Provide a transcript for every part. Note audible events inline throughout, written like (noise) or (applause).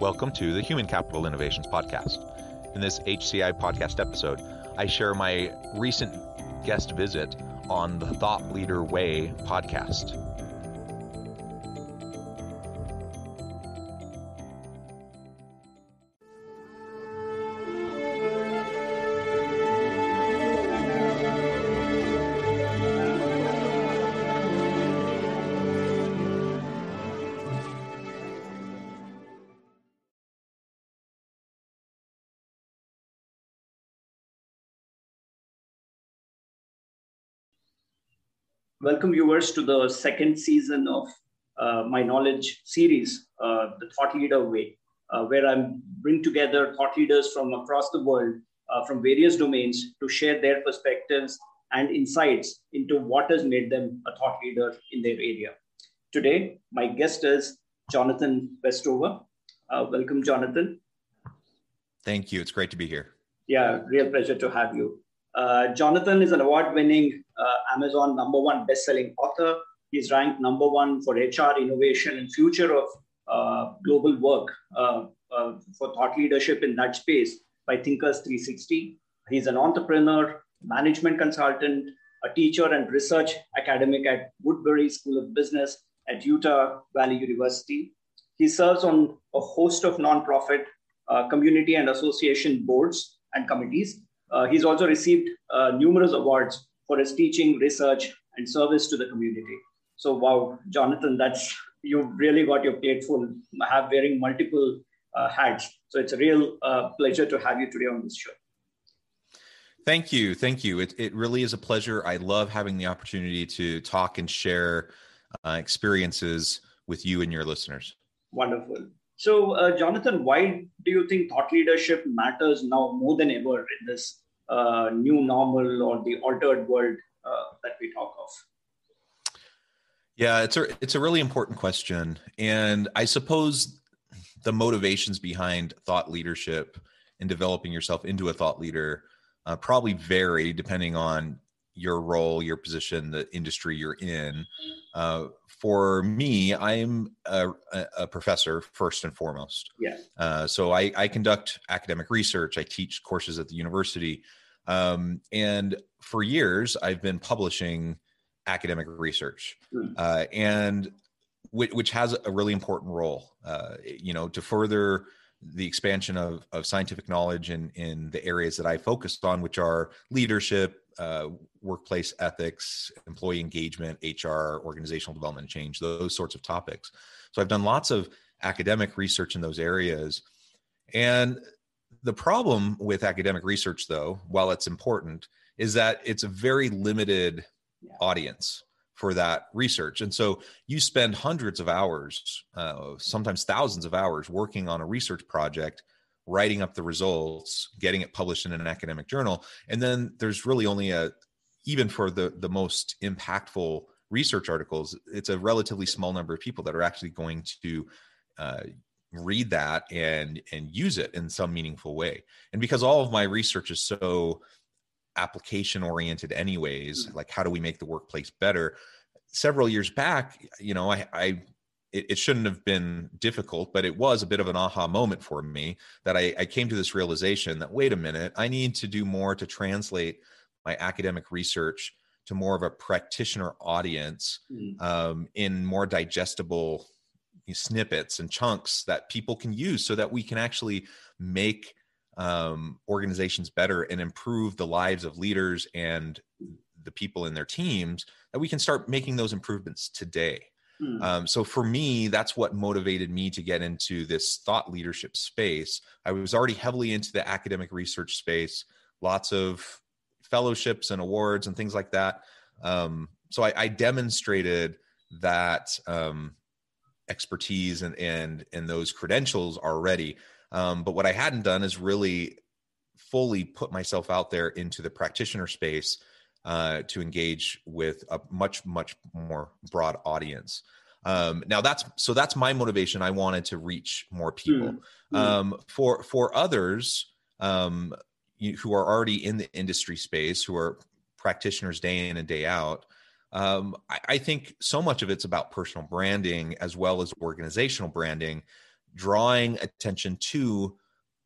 Welcome to the Human Capital Innovations Podcast. In this HCI podcast episode, I share my recent guest visit on the Thought Leader Way podcast. Welcome viewers to the second season of uh, my knowledge series, uh, The Thought Leader Way, uh, where I bring together thought leaders from across the world, uh, from various domains, to share their perspectives and insights into what has made them a thought leader in their area. Today, my guest is Jonathan Westover. Uh, welcome, Jonathan. Thank you. It's great to be here. Yeah, real pleasure to have you. Uh, Jonathan is an award winning uh, Amazon number one best selling author. He's ranked number one for HR innovation and future of uh, global work uh, uh, for thought leadership in that space by Thinkers 360. He's an entrepreneur, management consultant, a teacher and research academic at Woodbury School of Business at Utah Valley University. He serves on a host of nonprofit, community, and association boards and committees he's also received uh, numerous awards for his teaching, research, and service to the community. So, wow, Jonathan, that's you've really got your plate full, have wearing multiple uh, hats. So, it's a real uh, pleasure to have you today on this show. Thank you. Thank you. It, it really is a pleasure. I love having the opportunity to talk and share uh, experiences with you and your listeners. Wonderful. So, uh, Jonathan, why do you think thought leadership matters now more than ever in this uh, new normal or the altered world uh, that we talk of? Yeah, it's a it's a really important question, and I suppose the motivations behind thought leadership and developing yourself into a thought leader uh, probably vary depending on your role, your position, the industry you're in. Uh, for me, I'm a, a, professor first and foremost. Yeah. Uh, so I, I, conduct academic research. I teach courses at the university, um, and for years I've been publishing academic research, mm. uh, and which, which, has a really important role. Uh, you know, to further the expansion of, of scientific knowledge in, in the areas that I focused on, which are leadership, uh, workplace ethics, employee engagement, HR, organizational development change, those sorts of topics. So I've done lots of academic research in those areas. And the problem with academic research, though, while it's important, is that it's a very limited yeah. audience for that research. And so you spend hundreds of hours, uh, sometimes thousands of hours working on a research project, writing up the results, getting it published in an academic journal. And then there's really only a, even for the, the most impactful research articles, it's a relatively small number of people that are actually going to uh, read that and and use it in some meaningful way. And because all of my research is so application oriented anyways mm. like how do we make the workplace better several years back you know i, I it, it, shouldn't have been difficult but it was a bit of an aha moment for me that I, I came to this realization that wait a minute i need to do more to translate my academic research to more of a practitioner audience mm. um, in more digestible snippets and chunks that people can use so that we can actually make um, organizations better and improve the lives of leaders and the people in their teams that we can start making those improvements today. Hmm. um, so for me that's what motivated me to get into this thought leadership space. I was already heavily into the academic research space lots of fellowships and awards and things like that. Um, so I, I, demonstrated that um, expertise and and and those credentials already. Um, but what I hadn't done is really fully put myself out there into the practitioner space uh, to engage with a much much more broad audience. Um, now that's so that's my motivation. I wanted to reach more people. Mm-hmm. Um, for for others um, you, who are already in the industry space, who are practitioners day in and day out, um, I, I, think so much of it's about personal branding as well as organizational branding, drawing attention to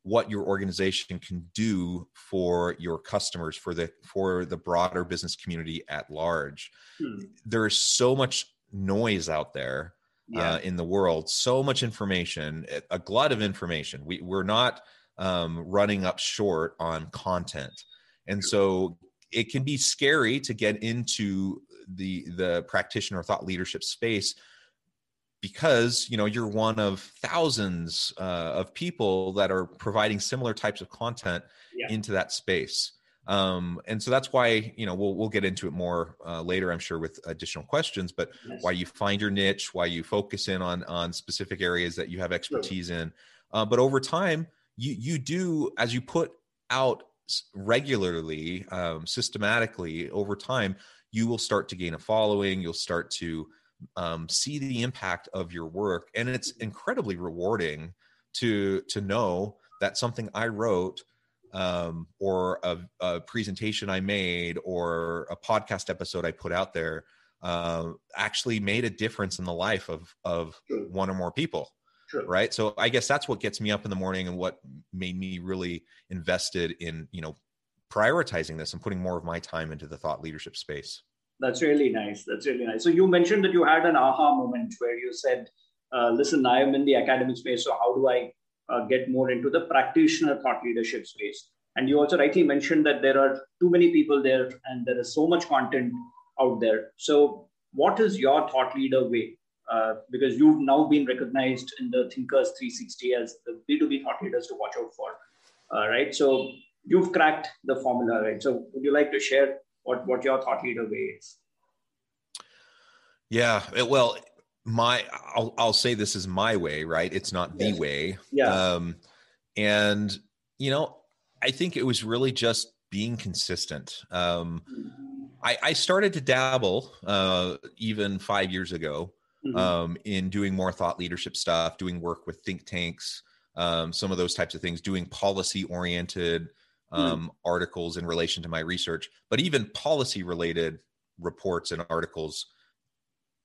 what your organization can do for your customers for the for the broader business community at large hmm. there's so much noise out there yeah. uh, in the world so much information a glut of information we, we're not um, running up short on content and so it can be scary to get into the the practitioner thought leadership space because you know you're one of thousands uh, of people that are providing similar types of content yeah. into that space um, and so that's why you know we'll we'll get into it more uh, later i'm sure with additional questions but yes. why you find your niche why you focus in on on specific areas that you have expertise sure. in uh, but over time you you do as you put out regularly um, systematically over time you will start to gain a following you'll start to um, see the impact of your work and it's incredibly rewarding to to know that something i wrote um, or a, a, presentation i made or a podcast episode i put out there uh, actually made a difference in the life of of one or more people True. right so i guess that's what gets me up in the morning and what made me really invested in you know prioritizing this and putting more of my time into the thought leadership space. That's really nice. That's really nice. So you mentioned that you had an aha moment where you said, uh, "Listen, I am in the academic space, so how do I uh, get more into the practitioner thought leadership space?" And you also rightly mentioned that there are too many people there, and there is so much content out there. So, what is your thought leader way? Uh, because you've now been recognized in the Thinkers 360 as the B2B thought leaders to watch out for, uh, right? So, you've cracked the formula, right? So would you like to share what, what your thought leader way is? Yeah, well, my I'll I'll say this is my way, right? It's not the way. Yeah. Um, and you know, I think it was really just being consistent. Um, I, I started to dabble uh, even five years ago mm-hmm. um, in doing more thought leadership stuff, doing work with think tanks, um, some of those types of things, doing policy oriented Hmm. um, articles in relation to my research, but even policy related reports and articles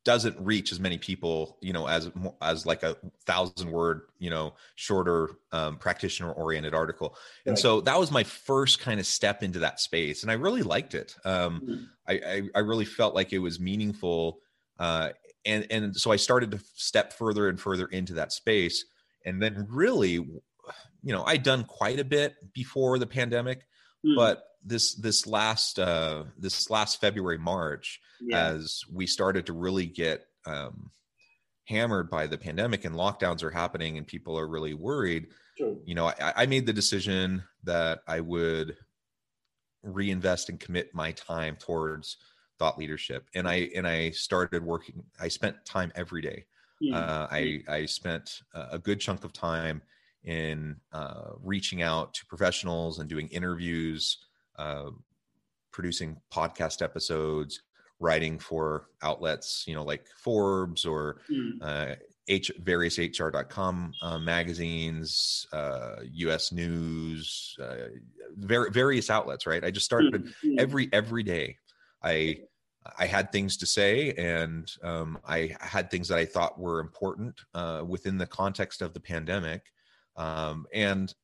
doesn't reach as many people, you know, as as like a thousand word, you know, shorter um, practitioner oriented article. And right. so that was my first kind of step into that space, and I really liked it. Um, mm-hmm. I, I, I really felt like it was meaningful, uh, and and so I started to step further and further into that space, and then really you know i'd done quite a bit before the pandemic mm. but this this last uh this last february march yeah. as we started to really get um hammered by the pandemic and lockdowns are happening and people are really worried sure. you know I, I made the decision that i would reinvest and commit my time towards thought leadership and i and i started working i spent time every day mm. uh, i i spent a good chunk of time in uh, reaching out to professionals and doing interviews, uh, producing podcast episodes, writing for outlets, you know, like Forbes or mm. uh, H- various HR.com uh, magazines, U.S. Uh, News, uh, ver- various outlets. Right. I just started mm. every every day. I I had things to say, and um, I had things that I thought were important uh, within the context of the pandemic um, and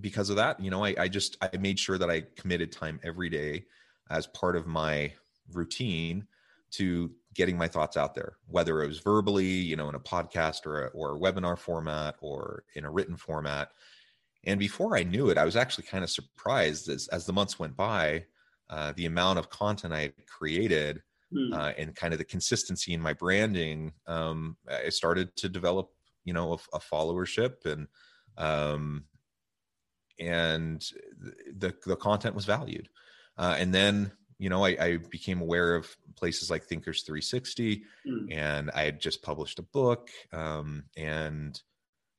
because of that you know I, I just i made sure that i committed time every day as part of my routine to getting my thoughts out there whether it was verbally you know in a podcast or a, or a webinar format or in a written format and before i knew it i was actually kind of surprised as, as the months went by uh, the amount of content i created mm. uh, and kind of the consistency in my branding um, i started to develop you know a, a followership and um, and the the content was valued. Uh, and then you know, I, I, became aware of places like Thinkers 360, mm. and I had just published a book, um, and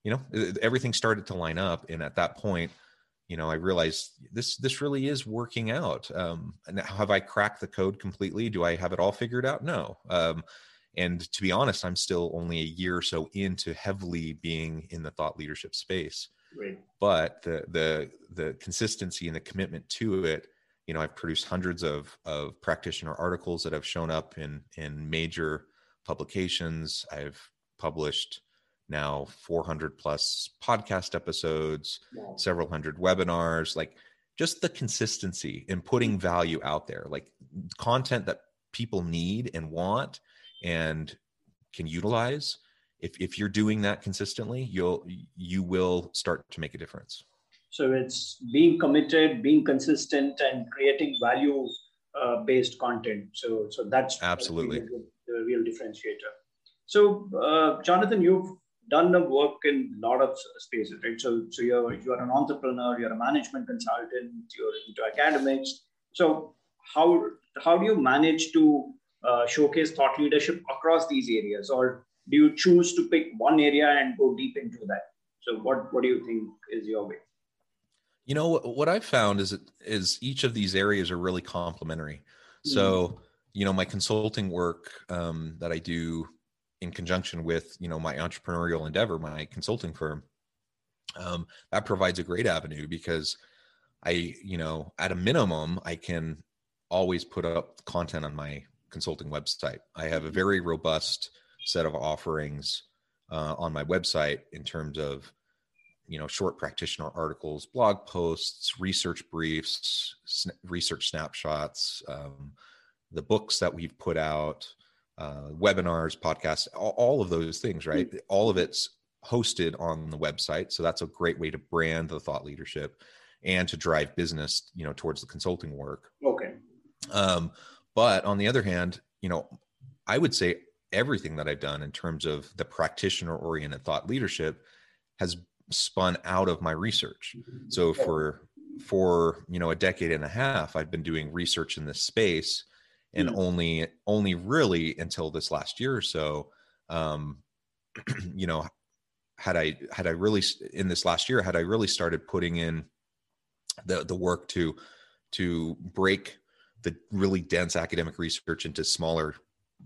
you know, everything started to line up. And at that point, you know, I realized this this really is working out. Um, and have I cracked the code completely? Do I have it all figured out? No. Um, and to be honest, I'm still only a year or so into heavily being in the thought leadership space. Right. But the the the consistency and the commitment to it you know i've produced hundreds of of practitioner articles that have shown up in in major publications i've published now 400 plus podcast episodes wow. several hundred webinars like just the consistency in putting value out there like content that people need and want and can utilize if, if you're doing that consistently you'll you will start to make a difference so it's being committed, being consistent, and creating value uh, based content. So so that's absolutely the real differentiator. So uh, Jonathan, you've done the work in a lot of spaces, right? So so you're you're an entrepreneur, you're a management consultant, you're into academics. So how how do you manage to uh, showcase thought leadership across these areas, or do you choose to pick one area and go deep into that? So what what do you think is your way? You know what I've found is is each of these areas are really complementary. So mm. you know my consulting work um, that I do in conjunction with you know my entrepreneurial endeavor, my consulting firm, um, that provides a great avenue because I you know at a minimum I can always put up content on my consulting website. I have a mm-hmm. very robust set of offerings uh, on my website in terms of you know short practitioner articles blog posts research briefs sn- research snapshots um, the books that we've put out uh, webinars podcasts all, all, of those things right mm-hmm. all of it's hosted on the website so that's a great way to brand the thought leadership and to drive business you know towards the consulting work okay um, but on the other hand you know i would say everything that i've done in terms of the practitioner oriented thought leadership has spun out of my research. So for for you know a decade and a half, I've been doing research in this space, and mm-hmm. only only really until this last year or so, um, (clears throat) you know, had I had I really in this last year had I really started putting in the the work to to break the really dense academic research into smaller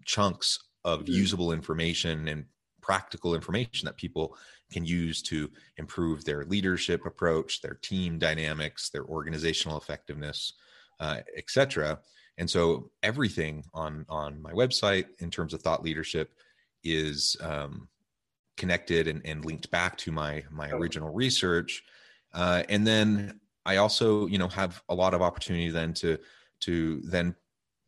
chunks of mm-hmm. usable information and practical information that people can use to improve their leadership approach, their team dynamics, their organizational effectiveness, uh, etc. And so everything on on my website in terms of thought leadership is um, connected and, and, linked back to my my original research. Uh, and then I also, you know, have a lot of opportunity then to to then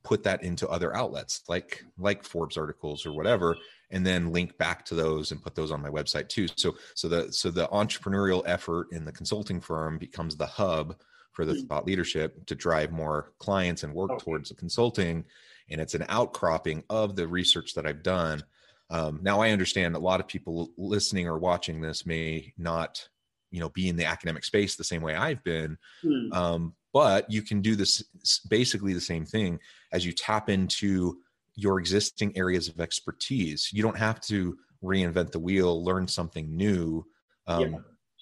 put that into other outlets like like Forbes articles or whatever and then link back to those and put those on my website too so so the so the entrepreneurial effort in the consulting firm becomes the hub for the hmm. thought leadership to drive more clients and work okay. towards the consulting and it's an outcropping of the research that i've done um, now i understand a lot of people listening or watching this may not you know be in the academic space the same way i've been mm. um, but you can do this basically the same thing as you tap into your existing areas of expertise. You don't have to reinvent the wheel, learn something new. Um, yeah.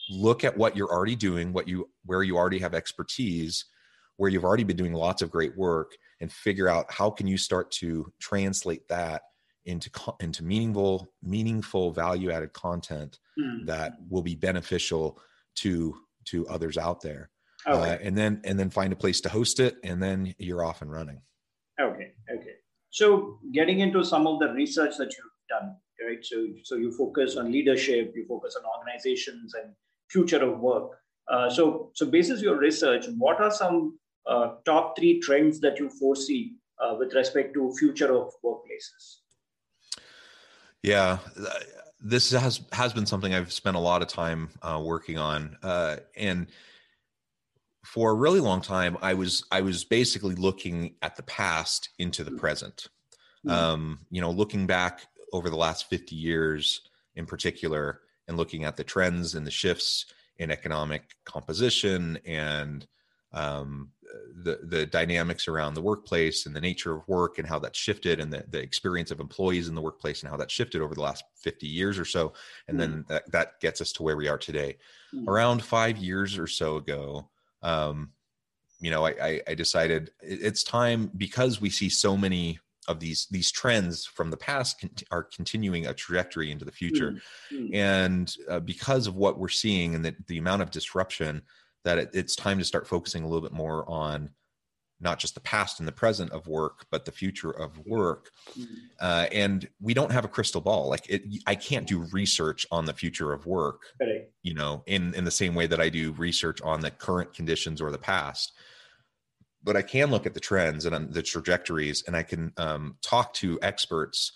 Look at what you're already doing, what you where you already have expertise, where you've already been doing lots of great work, and figure out how can you start to translate that into into meaningful meaningful value added content mm. that will be beneficial to to others out there. Okay. Uh, and then and then find a place to host it, and then you're off and running. Okay. Okay. So getting into some of the research that you've done, right? So, so you focus on leadership, you focus on organizations and future of work. Uh, so, so basis your research, what are some uh, top three trends that you foresee uh, with respect to future of workplaces? Yeah, this has has been something I've spent a lot of time uh, working on, uh, and for a really long time i was i was basically looking at the past into the present mm-hmm. um, you know looking back over the last 50 years in particular and looking at the trends and the shifts in economic composition and um, the the dynamics around the workplace and the nature of work and how that shifted and the, the experience of employees in the workplace and how that shifted over the last 50 years or so and mm. then that, that gets us to where we are today mm. around five years or so ago um, you know I, I, I decided it's time because we see so many of these these trends from the past are continuing a trajectory into the future mm. and uh, because of what we're seeing and the, the amount of disruption that it, it's time to start focusing a little bit more on not just the past and the present of work but the future of work mm-hmm. uh, and we don't have a crystal ball like it i can't do research on the future of work you know in in the same way that i do research on the current conditions or the past but i can look at the trends and the trajectories and i can um, talk to experts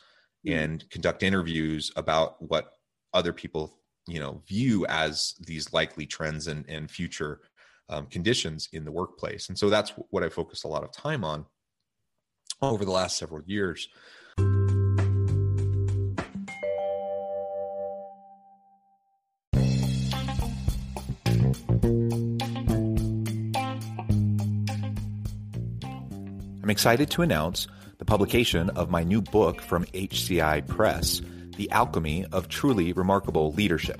mm-hmm. and conduct interviews about what other people you know view as these likely trends and, and future um, conditions in the workplace and so that's what i focused a lot of time on over the last several years I'm excited to announce the publication of my new book from HCI Press the alchemy of truly remarkable leadership.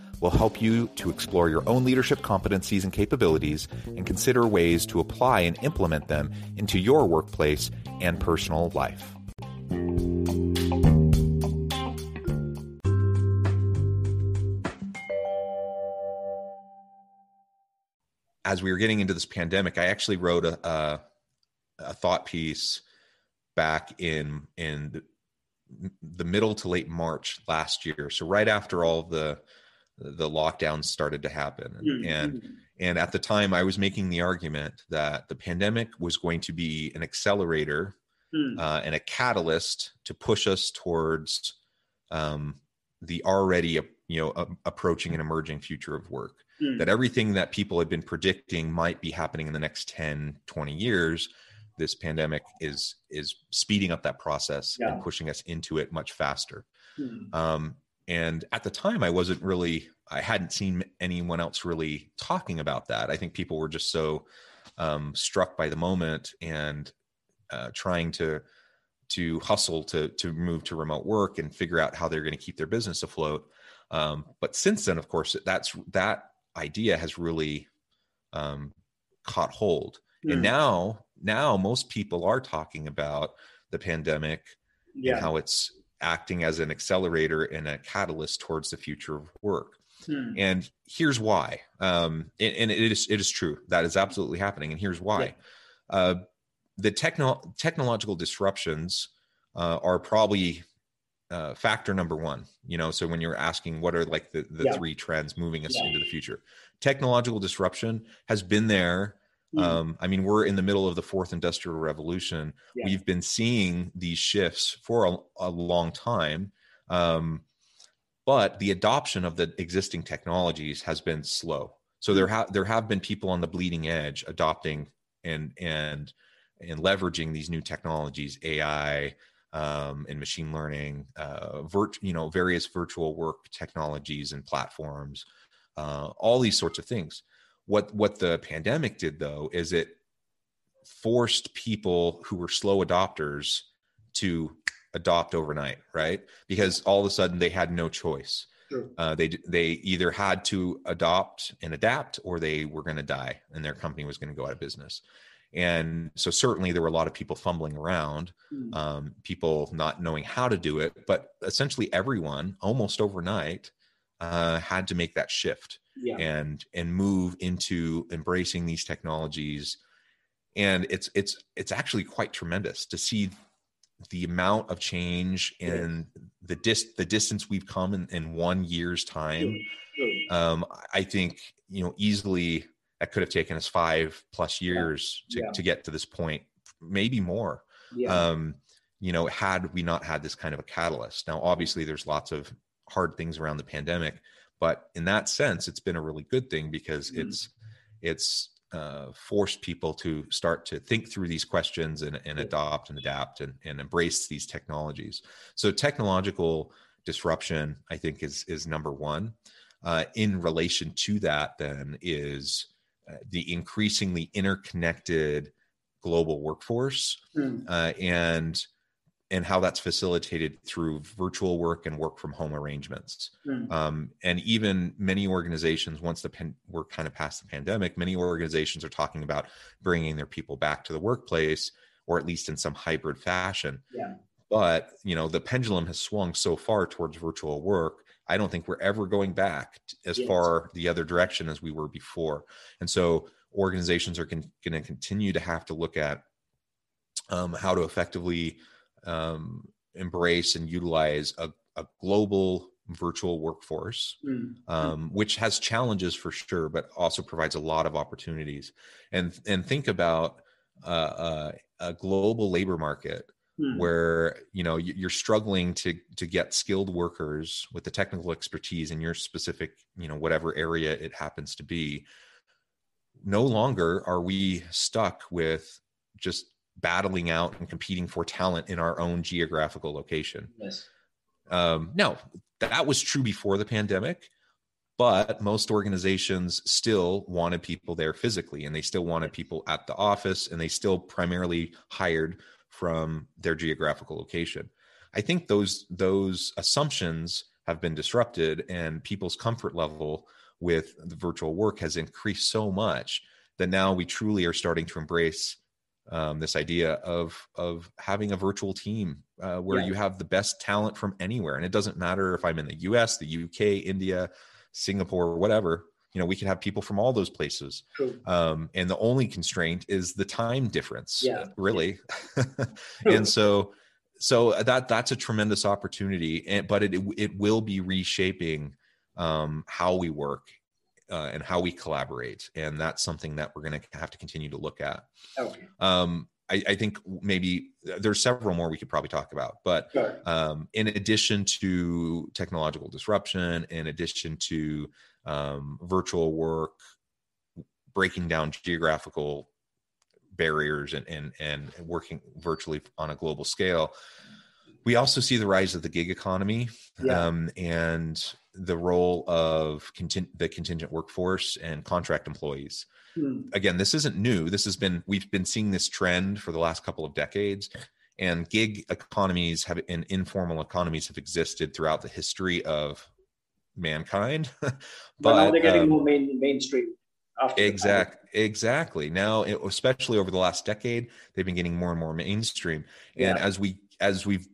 will help you to explore your own leadership competencies and capabilities and consider ways to apply and implement them into your workplace and personal life. As we were getting into this pandemic, I actually wrote a, a, a thought piece back in in the, the middle to late March last year. So right after all the the lockdowns started to happen mm-hmm. and and at the time i was making the argument that the pandemic was going to be an accelerator mm. uh, and a catalyst to push us towards um, the already you know uh, approaching an emerging future of work mm. that everything that people had been predicting might be happening in the next 10 20 years this pandemic is is speeding up that process yeah. and pushing us into it much faster mm. um, and at the time i wasn't really i hadn't seen anyone else really talking about that i think people were just so um, struck by the moment and uh, trying to to hustle to to move to remote work and figure out how they're going to keep their business afloat um, but since then of course that's that idea has really um, caught hold mm. and hmm. now now most people are talking about the pandemic yeah. and how it's acting as an accelerator and a catalyst towards the future of work. Hmm. And here's why. Um, and, and, it is it is true that is absolutely happening. And here's why. Yeah. Uh, the techno- technological disruptions uh, are probably uh, factor number one. You know, so when you're asking what are like the, the yeah. three trends moving us yeah. into the future, technological disruption has been there Mm. Um, I mean, we're in the middle of the fourth industrial revolution. Yeah. We've been seeing these shifts for a, a long time. Um, but the adoption of the existing technologies has been slow. So there mm. have there have been people on the bleeding edge adopting and and and leveraging these new technologies, AI um, and machine learning, uh, virt- you know, various virtual work technologies and platforms, uh, all these sorts of things what what the pandemic did though is it forced people who were slow adopters to adopt overnight right because all of a sudden they had no choice sure. uh, they they either had to adopt and adapt or they were going to die and their company was going to go out of business and so certainly there were a lot of people fumbling around mm. um, people not knowing how to do it but essentially everyone almost overnight uh, had to make that shift yeah. and and move into embracing these technologies. And it's it's it's actually quite tremendous to see the amount of change and the dis the distance we've come in, in one year's time. Um, i think you know easily that could have taken us five plus years yeah. To, yeah. to get to this point maybe more. Um, you know had we not had this kind of a catalyst. Now obviously there's lots of hard things around the pandemic. But in that sense it's been a really good thing because mm-hmm. it's it's uh, forced people to start to think through these questions and, and adopt and adapt and, and embrace these technologies. So technological disruption i think is is number one. Uh, in relation to that then is uh, the increasingly interconnected global workforce. Mm. uh, and and how that's facilitated through virtual work and work from home arrangements. Mm. Um, and even many organizations, once the pen, we're kind of past the pandemic, many organizations are talking about bringing their people back to the workplace, or at least in some hybrid fashion. Yeah. But you know, the pendulum has swung so far towards virtual work. I don't think we're ever going back as yes. far the other direction as we were before. And so organizations are con- going to continue to have to look at um, how to effectively um, embrace and utilize a, a global virtual workforce, mm. um, which has challenges for sure, but also provides a lot of opportunities. And and think about uh, uh, a global labor market mm. where you know you're struggling to to get skilled workers with the technical expertise in your specific you know whatever area it happens to be. No longer are we stuck with just battling out and competing for talent in our own geographical location. Yes. Um, now, that was true before the pandemic, but most organizations still wanted people there physically and they still wanted people at the office and they still primarily hired from their geographical location. I think those those assumptions have been disrupted and people's comfort level with the virtual work has increased so much that now we truly are starting to embrace um, this idea of of having a virtual team uh, where yeah. you have the best talent from anywhere, and it doesn't matter if I'm in the U.S., the U.K., India, Singapore, whatever. You know, we can have people from all those places, um, and the only constraint is the time difference. Yeah, really. (laughs) and so, so that that's a tremendous opportunity, and but it it will be reshaping um, how we work uh, and how we collaborate. And that's something that we're going to have to continue to look at. Okay. Um, I, I, think maybe there's several more we could probably talk about, but sure. um, in addition to technological disruption, in addition to um, virtual work, breaking down geographical barriers and, and, and working virtually on a global scale, we also see the rise of the gig economy yeah. um, and the role of the contingent workforce and contract employees. Hmm. Again, this isn't new. This has been we've been seeing this trend for the last couple of decades, and gig economies have and informal economies have existed throughout the history of mankind. but, (laughs) but, now they're getting um, more main, mainstream. Exactly. Exactly. Now, especially over the last decade, they've been getting more and more mainstream. And yeah. as we as we've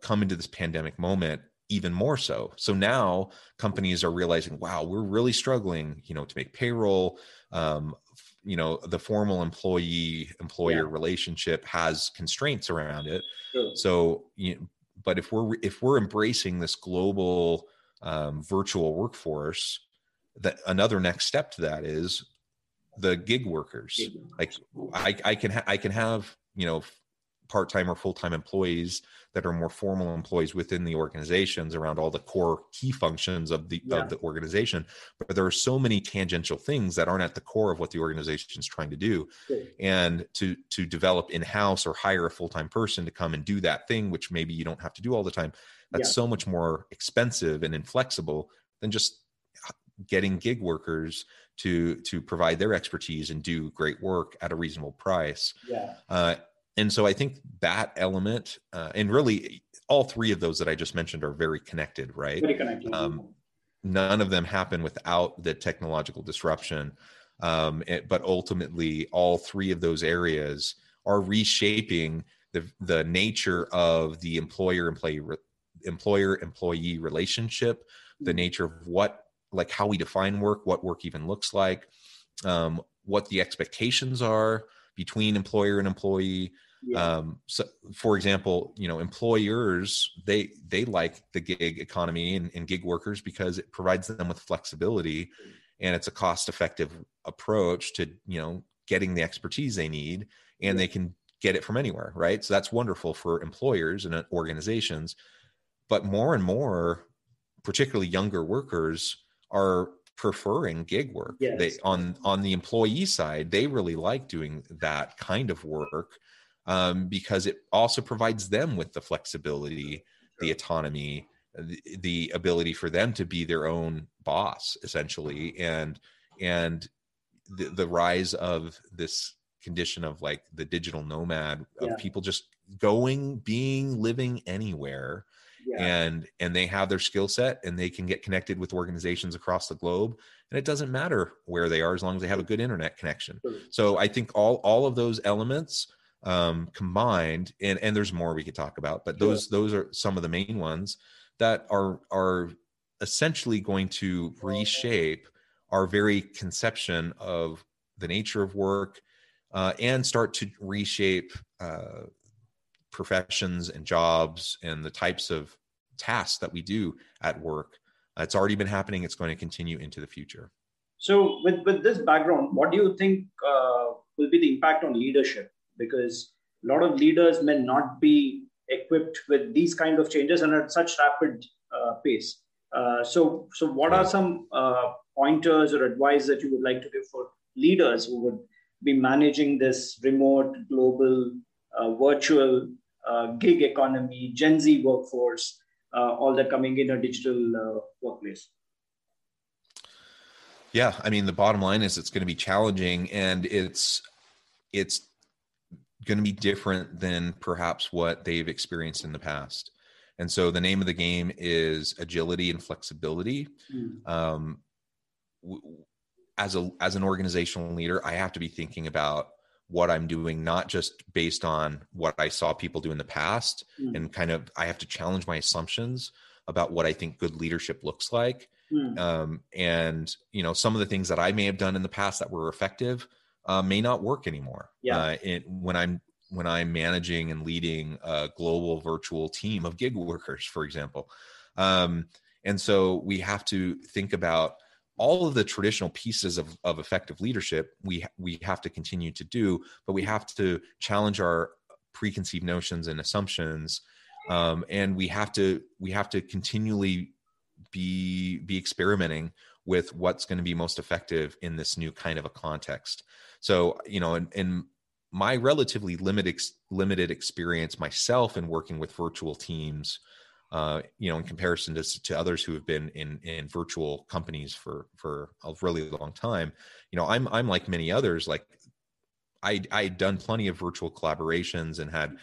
come into this pandemic moment, even more so. So now companies are realizing, wow, we're really struggling, you know, to make payroll. Um, you know, the formal employee employer yeah. relationship has constraints around it. Sure. So, you know, but if we're if we're embracing this global um, virtual workforce, that another next step to that is the gig workers. Gig like I, I can ha- I can have you know part-time or full-time employees that are more formal employees within the organizations around all the core key functions of the yeah. of the organization but there are so many tangential things that aren't at the core of what the organization is trying to do and to to develop in-house or hire a full-time person to come and do that thing which maybe you don't have to do all the time that's yeah. so much more expensive and inflexible than just getting gig workers to to provide their expertise and do great work at a reasonable price yeah. Uh, and so I think that element, uh, and really all three of those that I just mentioned are very connected, right? Very connected. Um, none of them happen without the technological disruption. Um, it, but ultimately, all three of those areas are reshaping the the nature of the employer employee employer employee relationship, the mm-hmm. nature of what like how we define work, what work even looks like, um, what the expectations are between employer and employee. Yeah. Um, so, for example, you know, employers they they like the gig economy and, and gig workers because it provides them with flexibility, and it's a cost effective approach to you know getting the expertise they need, and they can get it from anywhere, right? So that's wonderful for employers and organizations. But more and more, particularly younger workers, are preferring gig work. Yes. They on on the employee side, they really like doing that kind of work um, because it also provides them with the flexibility, the autonomy, the, the ability for them to be their own boss, essentially, and and the, the rise of this condition of like the digital nomad of yeah. people just going being living anywhere. Yeah. and and they have their skill set and they can get connected with organizations across the globe. And it doesn't matter where they are as long as they have a good internet connection. So i think all all of those elements um combined and and there's more we could talk about but those those are some of the main ones that are are essentially going to reshape our very conception of the nature of work uh, and start to reshape uh, professions and jobs and the types of tasks that we do at work. Uh, it's already been happening. It's going to continue into the future. So, with, with this background, what do you think uh, will be the impact on leadership? Because a lot of leaders may not be equipped with these kind of changes and at such rapid uh, pace. Uh, so, so what are some pointers or advice that you would like to give for leaders who would be managing this remote, global, uh, virtual uh, gig economy, Gen Z workforce, uh, all that coming in a digital uh, workplace? Yeah, I mean, the bottom line is it's going to be challenging, and it's it's going to be different than perhaps what they've experienced in the past. And so the name of the game is agility and flexibility. Mm. Um, as a as an organizational leader i have to be thinking about what i'm doing not just based on what i saw people do in the past mm. and kind of i have to challenge my assumptions about what i think good leadership looks like mm. um, and you know some of the things that i may have done in the past that were effective uh, may not work anymore. Yeah. Uh, it, when i'm when i'm managing and leading a global virtual team of gig workers for example um, and so we have to think about all of the traditional pieces of, of effective leadership we we have to continue to do but we have to challenge our preconceived notions and assumptions um, and we have to we have to continually be be experimenting with what's going to be most effective in this new kind of a context so you know in, in my relatively limited limited experience myself in working with virtual teams uh, you know, in comparison to, to others who have been in in virtual companies for for a really long time. You know, I'm I'm like many others. Like I I had done plenty of virtual collaborations and had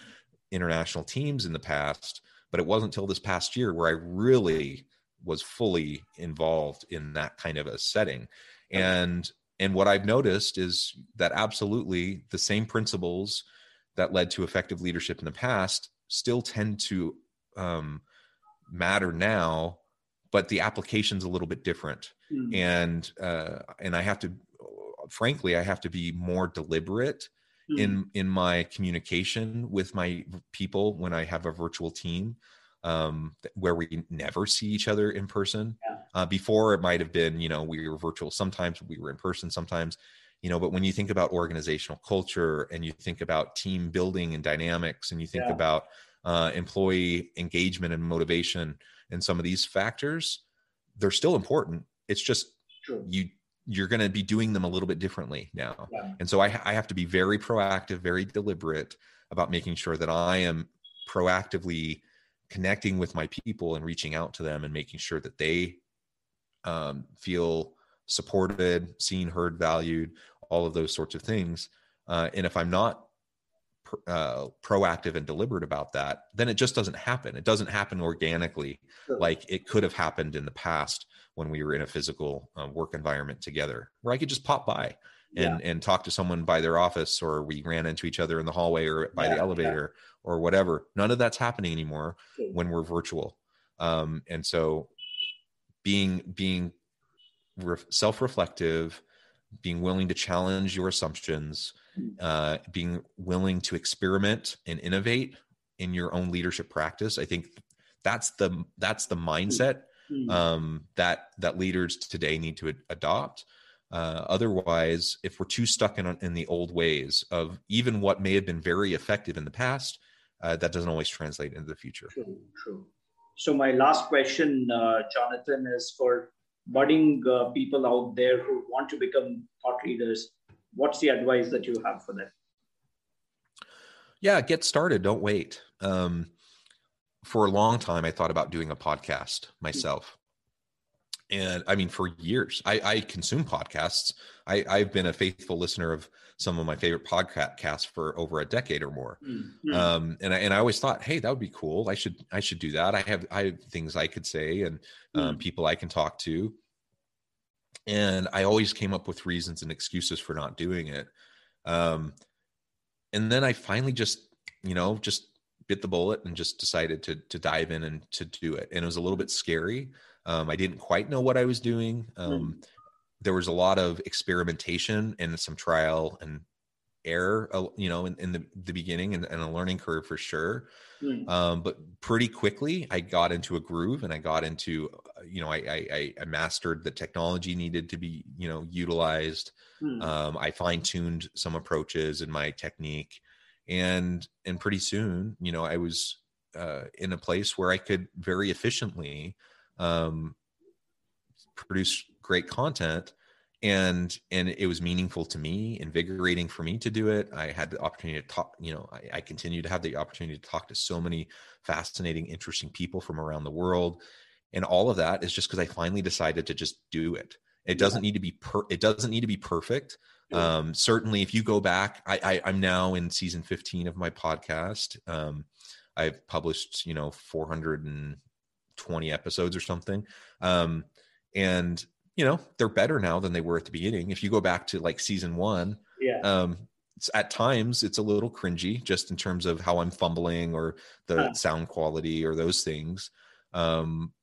international teams in the past, but it wasn't until this past year where I really was fully involved in that kind of a setting. And and what I've noticed is that absolutely the same principles that led to effective leadership in the past still tend to um, matter now but the application's a little bit different mm. and uh, and i have to frankly i have to be more deliberate mm. in in my communication with my people when i have a virtual team um, where we never see each other in person. Uh, before it might have been you know we were virtual sometimes we were in person sometimes you know but when you think about organizational culture and you think about team building and dynamics and you think yeah. about uh, employee engagement and motivation and some of these factors they're still important it's just True. you you're going to be doing them a little bit differently now yeah. and so I, I have to be very proactive very deliberate about making sure that i am proactively connecting with my people and reaching out to them and making sure that they um, feel supported seen heard valued all of those sorts of things uh, and if i'm not uh, proactive and deliberate about that, then it just doesn't happen. It doesn't happen organically sure. like it could have happened in the past when we were in a physical uh, work environment together, where I could just pop by and yeah. and talk to someone by their office, or we ran into each other in the hallway or by yeah, the elevator yeah. or whatever. None of that's happening anymore when we're virtual. Um, and so, being being re- self-reflective, being willing to challenge your assumptions, uh, being willing to experiment and innovate in your own leadership practice. I think that's the that's the mindset hmm. um, that that leaders today need to ad- adopt. Uh, otherwise, if we're too stuck in in the old ways of even what may have been very effective in the past, uh, that doesn't always translate into the future. True, true. So my last question, uh, Jonathan, is for budding uh, people out there who want to become thought leaders. What's the advice that you have for them? Yeah, get started. Don't wait. Um, for a long time, I thought about doing a podcast myself. And I mean, for years, I, I consume podcasts. I, I've been a faithful listener of some of my favorite podcasts for over a decade or more. Mm-hmm. Um, and I, and I always thought, Hey, that would be cool. I should, I should do that. I have, I have things I could say and um, mm people I can talk to. And I always came up with reasons and excuses for not doing it. Um, and then I finally just, you know, just bit the bullet and just decided to to dive in and to do it. And it was a little bit scary. Um, I didn't quite know what I was doing. Um, mm. There was a lot of experimentation and some trial and error, uh, you know, in, in the, the beginning and, and, a learning curve for sure. Mm. Um, but pretty quickly, I got into a groove and I got into, uh, you know, I, I, I mastered the technology needed to be, you know, utilized. Mm. Um, I fine tuned some approaches in my technique and and pretty soon you know i was uh, in a place where i could very efficiently um, produce great content and and it was meaningful to me invigorating for me to do it. I had the opportunity to talk you know I, I continue to have the opportunity to talk to so many fascinating interesting people from around the world and all of that is just because i finally decided to just do it. It doesn't need to be per it doesn't need to be perfect. Um, certainly, if you go back, I, I, am now in season 15 of my podcast. Um, I've published, you know, 420 episodes or something. Um, and, you know, they're better now than they were at the beginning. If you go back to like season one, yeah. Um, at times it's a little cringy just in terms of how I'm fumbling or the huh. sound quality or those things. Um,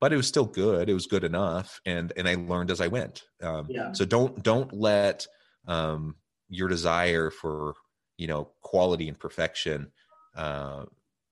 but it was still good. It was good enough. And, and I learned as I went. Um, yeah. so don't, don't let, um, your desire for you know quality and perfection uh,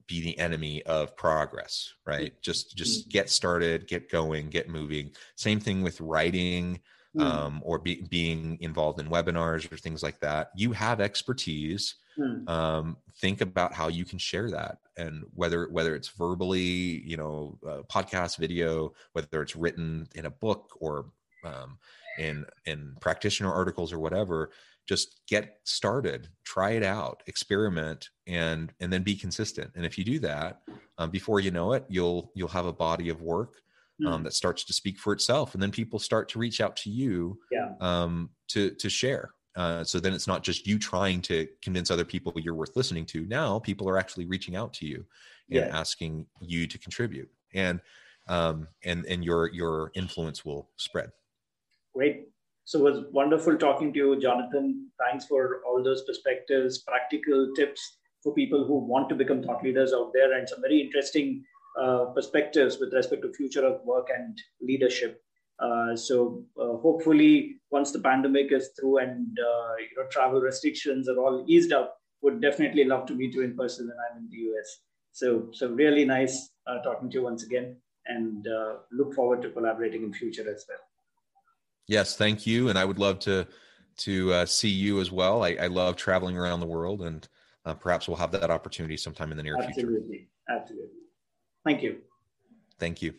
be the enemy of progress right just just mm-hmm. get started get going get moving same thing with writing mm. um, or be, being involved in webinars or things like that you have expertise mm. um, think about how you can share that and whether whether it's verbally you know uh, podcast video whether it's written in a book or um, in in practitioner articles or whatever just get started try it out experiment and and then be consistent and if you do that um, before you know it you'll you'll have a body of work um, mm. that starts to speak for itself and then people start to reach out to you yeah. um, to to share uh, so then it's not just you trying to convince other people you're worth listening to now people are actually reaching out to you and yeah. asking you to contribute and um, and and your your influence will spread Great. So it was wonderful talking to you, Jonathan. Thanks for all those perspectives, practical tips for people who want to become thought leaders out there, and some very interesting uh, perspectives with respect to future of work and leadership. Uh, so uh, hopefully, once the pandemic is through and uh, you know travel restrictions are all eased up, would definitely love to meet you in person when I'm in the US. So so really nice uh, talking to you once again, and uh, look forward to collaborating in future as well. Yes, thank you, and I would love to to uh, see you as well. I, I, love traveling around the world, and uh, perhaps we'll have that opportunity sometime in the near Absolutely. future. Absolutely, absolutely. Thank you. Thank you.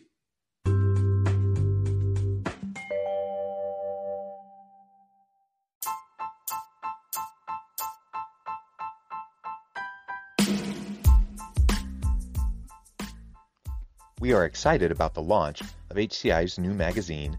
We are excited about the launch of HCI's new magazine,